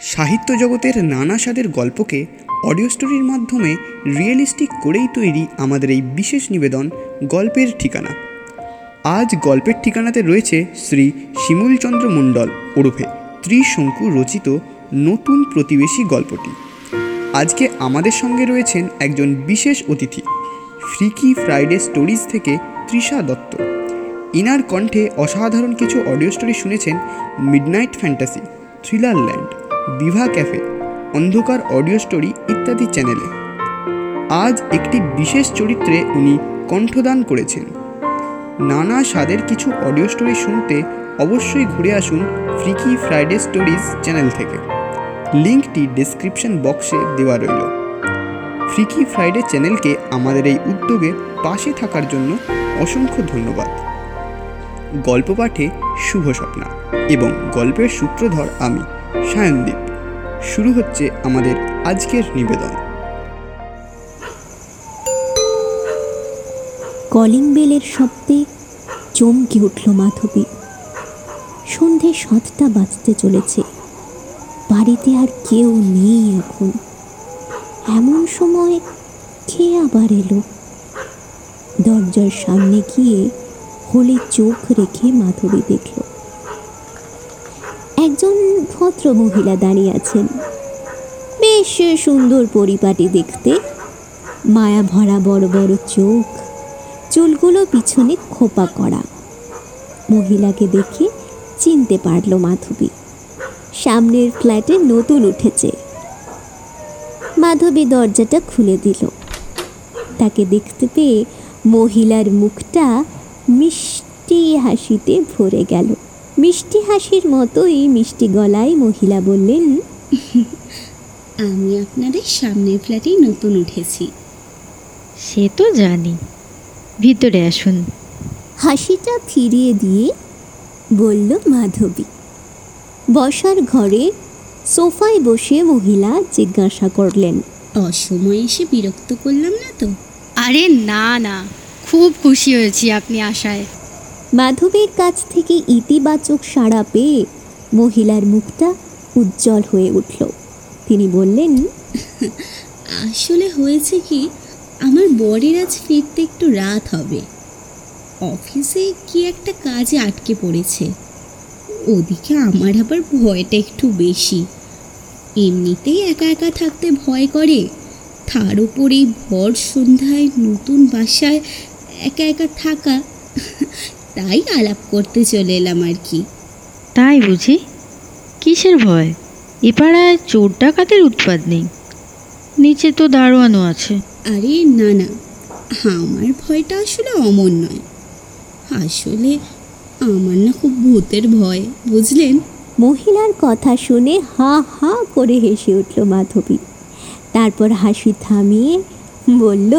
সাহিত্য জগতের নানা স্বাদের গল্পকে অডিও স্টোরির মাধ্যমে রিয়েলিস্টিক করেই তৈরি আমাদের এই বিশেষ নিবেদন গল্পের ঠিকানা। আজ গল্পের ঠিকানাতে রয়েছে শ্রী শিমুলচন্দ্র মণ্ডল ওরফে ত্রিশঙ্কু রচিত নতুন প্রতিবেশী গল্পটি। আজকে আমাদের সঙ্গে রয়েছেন একজন বিশেষ অতিথি, ফ্রিকি ফ্রাইডে স্টোরিজ থেকে তৃষা দত্ত। ইনার কণ্ঠে অসাধারণ কিছু অডিও স্টোরি শুনেছেন midnight fantasy thriller land Bibha cafe, অন্ধকার অডিও স্টোরি ইত্যাদি চ্যানেলে। আজ একটি বিশেষ চরিত্রে উনি কণ্ঠদান করেছেন। নানা স্বাদের কিছু অডিও স্টোরি শুনতে অবশ্যই ঘুরে আসুন ফ্রিকি ফ্রাইডে স্টোরিজ চ্যানেল থেকে। লিঙ্কটি ডেসক্রিপশন বক্সে দেওয়া রইল। ফ্রিকি ফ্রাইডে চ্যানেলকে আমাদের এই উদ্যোগে পাশে থাকার জন্য অসংখ্য ধন্যবাদ। গল্প পাঠে শুভ স্বপ্না এবং গল্পের সূত্রধর আমি। সায়নদীপ। শুরু হচ্ছে আমাদের আজকের নিবেদন। কলিং বেলের শব্দে চমকে উঠল মাধবী। সন্ধে সাতটা বাজতে চলেছে। বাড়িতে আর কেউ নেই এখন। এমন সময় কে আবার এলো? দরজার সামনে গিয়ে হোলে চোখ রেখে মাধবী দেখল। একজন ভদ্র মহিলা দাঁড়িয়ে আছেন। বেশ সুন্দর পরিপাটি দেখতে। মায়া ভরা বড় বড় চোখ। চুলগুলো পিছনে খোপা করা। মহিলাকে দেখে চিনতে পারল মাধবী। সামনের ফ্ল্যাটে নতুন উঠেছে। মাধবী দরজাটা খুলে দিল। তাকে দেখতে পেয়ে মহিলার মুখটা মিষ্টি হাসিতে ভরে গেল। মিষ্টি হাসির মতোই মিষ্টি গলায় মহিলা বললেন আমি আপনাদের সামনের ফ্ল্যাটেই নতুন উঠেছি। সে তো জানি। ভিতরে আসুন। হাসিটা ফিরিয়ে দিয়ে বলল মাধবী। বসার ঘরে সোফায় বসে মহিলা জিজ্ঞাসা করলেন অসময়ে এসে বিরক্ত করলাম না তো? আরে না না। খুব খুশি হয়েছি আপনি আসায়। মাধবীর কাছ থেকে ইতিবাচক সাড়া পেয়ে মহিলার মুখটা উজ্জ্বল হয়ে উঠল। তিনি বললেন, আসলে হয়েছে কি, আমার বরের আজ ফিরতে একটু রাত হবে। অফিসে কি একটা কাজে আটকে পড়েছে। ওদিকে আমার আবার ভয়টা একটু বেশি। এমনিতেই একা একা থাকতে ভয় করে। তার উপরে ভর সন্ধ্যায় নতুন বাসায় একা একা থাকা তাই আলাপ করতে চলে এলাম আর কি তাই বুঝি কিসের ভয় এ পাড়ায় চোর ডাকাতের উৎপাদ নেই নিচে তো দারোয়ানও আছে আরে না না আমার ভয়টা আসলে অমন নয় আসলে আমার না খুব ভূতের ভয় বুঝলেন মহিলার কথা শুনে হা হা করে হেসে উঠল মাধবী তারপর হাসি থামিয়ে বলল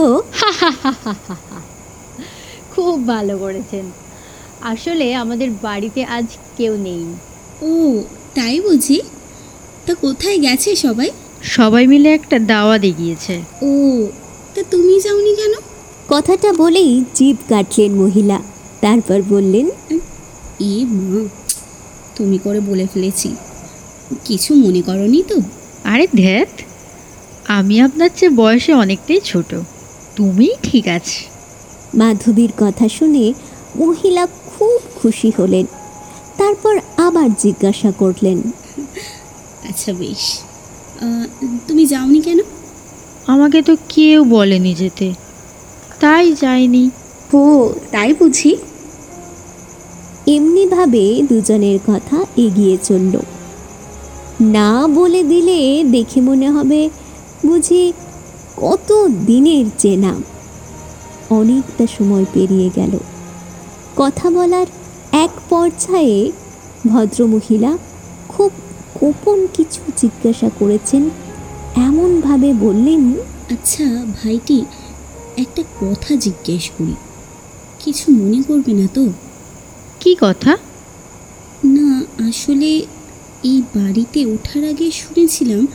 খুব ভালো করেছেন আসলে আমাদের বাড়িতে আজ কেউ নেই। ও তাই বুঝি? তা কোথায় গেছে সবাই? সবাই মিলে একটা দাওয়াতে গিয়েছে ও তা তুমি যাওনি কেন? কথাটা বলেই জিভ কাটলেন মহিলা। তারপর বললেন এ মা তুমি করে বলে ফেলেছি। কিছু মনে করনি তো? আরে ধ্যাত আমি আপনার চেয়ে বয়সে অনেকটাই ছোট। তুমি ঠিক আছে। মাধবীর কথা শুনে মহিলা খুব খুশি হলেন। তারপর আবার জিজ্ঞাসা করলেন আচ্ছা বেশ। তুমি যাওনি কেন? আমাকে তো কেউ বলেনি যেতে। তাই যাইনি। ও তাই বুঝি? এমনিভাবে দুজনের কথা এগিয়ে চলল। না বলে দিলে দেখে মনে হবে বুঝি কত দিনের চেনা। অনেকটা সময় পেরিয়ে গেল। কথা বলার এক পর্যায়ে ভদ্রমহিলা খুব গোপন কিছু জিজ্ঞাসা করেছেন। এমনভাবে বললেন আচ্ছা ভাইটি একটা কথা জিজ্ঞেস করি। কিছু মনে করবে না তো? কি কথা? না আসলে এই বাড়িতে ওঠার আগে শুনেছিলাম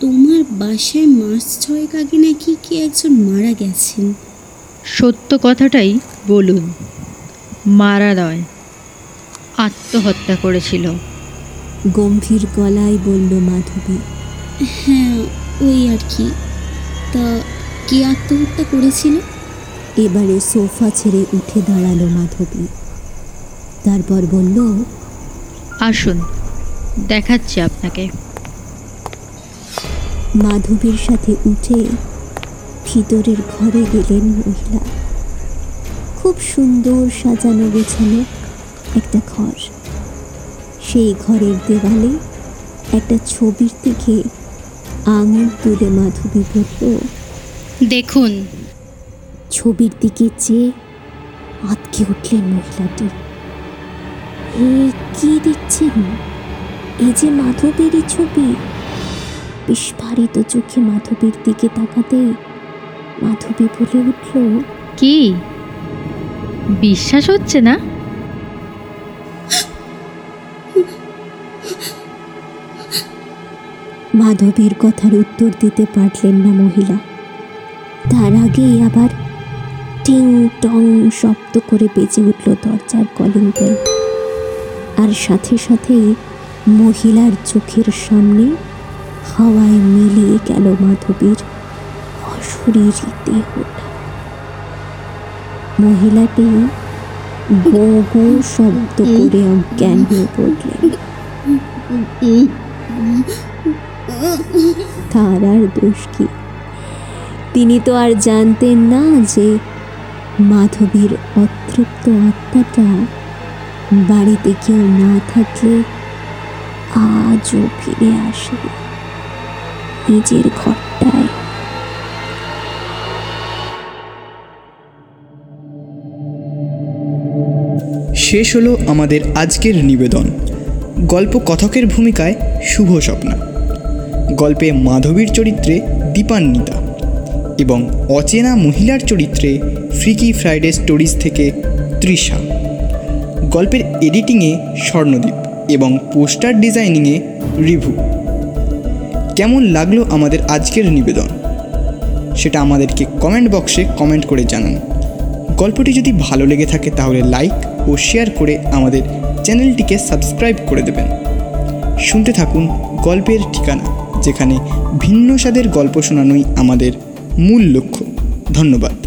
তোমার বাসায় মাস ছয়েক আগে নাকি কে একজন মারা গেছেন? সত্য কথাটাই বলুন। মারা নয়। আত্মহত্যা করেছিল। গম্ভীর গলায় বলল মাধবী হ্যাঁ ওই আর কি। তা কে আত্মহত্যা করেছিল? এবারে সোফা ছেড়ে উঠে দাঁড়াল মাধবী। তারপর বলল আসুন দেখাচ্ছি আপনাকে। মাধবীর সাথে উঠে ভিতরের ঘরে গেলেন মহিলা। খুব সুন্দর সাজানো গোছানো একটা ঘর। সেই ঘরের দেওয়ালে একটা ছবির দিকে আঙুল তুলে মাধবী বলল দেখুন। ছবির দিকে চেয়ে আতকে উঠলেন মহিলাটি। এ কি দেখছেন? এই যে মাধবীরই ছবি। বিস্ফারিত চোখে মাধবীর দিকে তাকাতে মাধবী বলে উঠল কি? বিশ্বাস হচ্ছে না? মাধবীর কথার উত্তর দিতে পারলেন না মহিলা। তার আগেই আবার টিং টং শব্দ করে বেজে উঠল দরজার কলিং বেল আর সাথে সাথেই মহিলার চোখের সামনে হাওয়ায় মিলিয়ে গেল মাধবীর অশরীরী দেহটা। মহিলাটি গো শব্দ করে অজ্ঞান হয়ে পড়লেন। তার আর দোষ কি? তিনি তো আর জানতেন না যে মাধবীর অতৃপ্ত আত্মাটা বাড়িতে কেউ না থাকলে আজও ফিরে আসে নিজের ঘরটায় শেষ হলো আমাদের আজকের নিবেদন। গল্প কথকের ভূমিকায় শুভ স্বপ্না। গল্পে মাধবীর চরিত্রে দীপান্বিতা এবং অচেনা মহিলার চরিত্রে ফ্রিকি ফ্রাইডে স্টোরিজ থেকে তৃষা। গল্পের এডিটিংয়ে স্বর্ণদীপ এবং পোস্টার ডিজাইনিংয়ে রিভু। কেমন লাগল আমাদের আজকের নিবেদন? সেটা আমাদেরকে কমেন্ট বক্সে কমেন্ট করে জানান। গল্পটি যদি ভালো লেগে থাকে তাহলে লাইক ও শেয়ার করে আমাদের চ্যানেলটিকে সাবস্ক্রাইব করে দেবেন। শুনতে থাকুন গল্পের ঠিকানা, যেখানে ভিন্ন স্বাদের গল্প শোনানোই আমাদের মূল লক্ষ্য। ধন্যবাদ।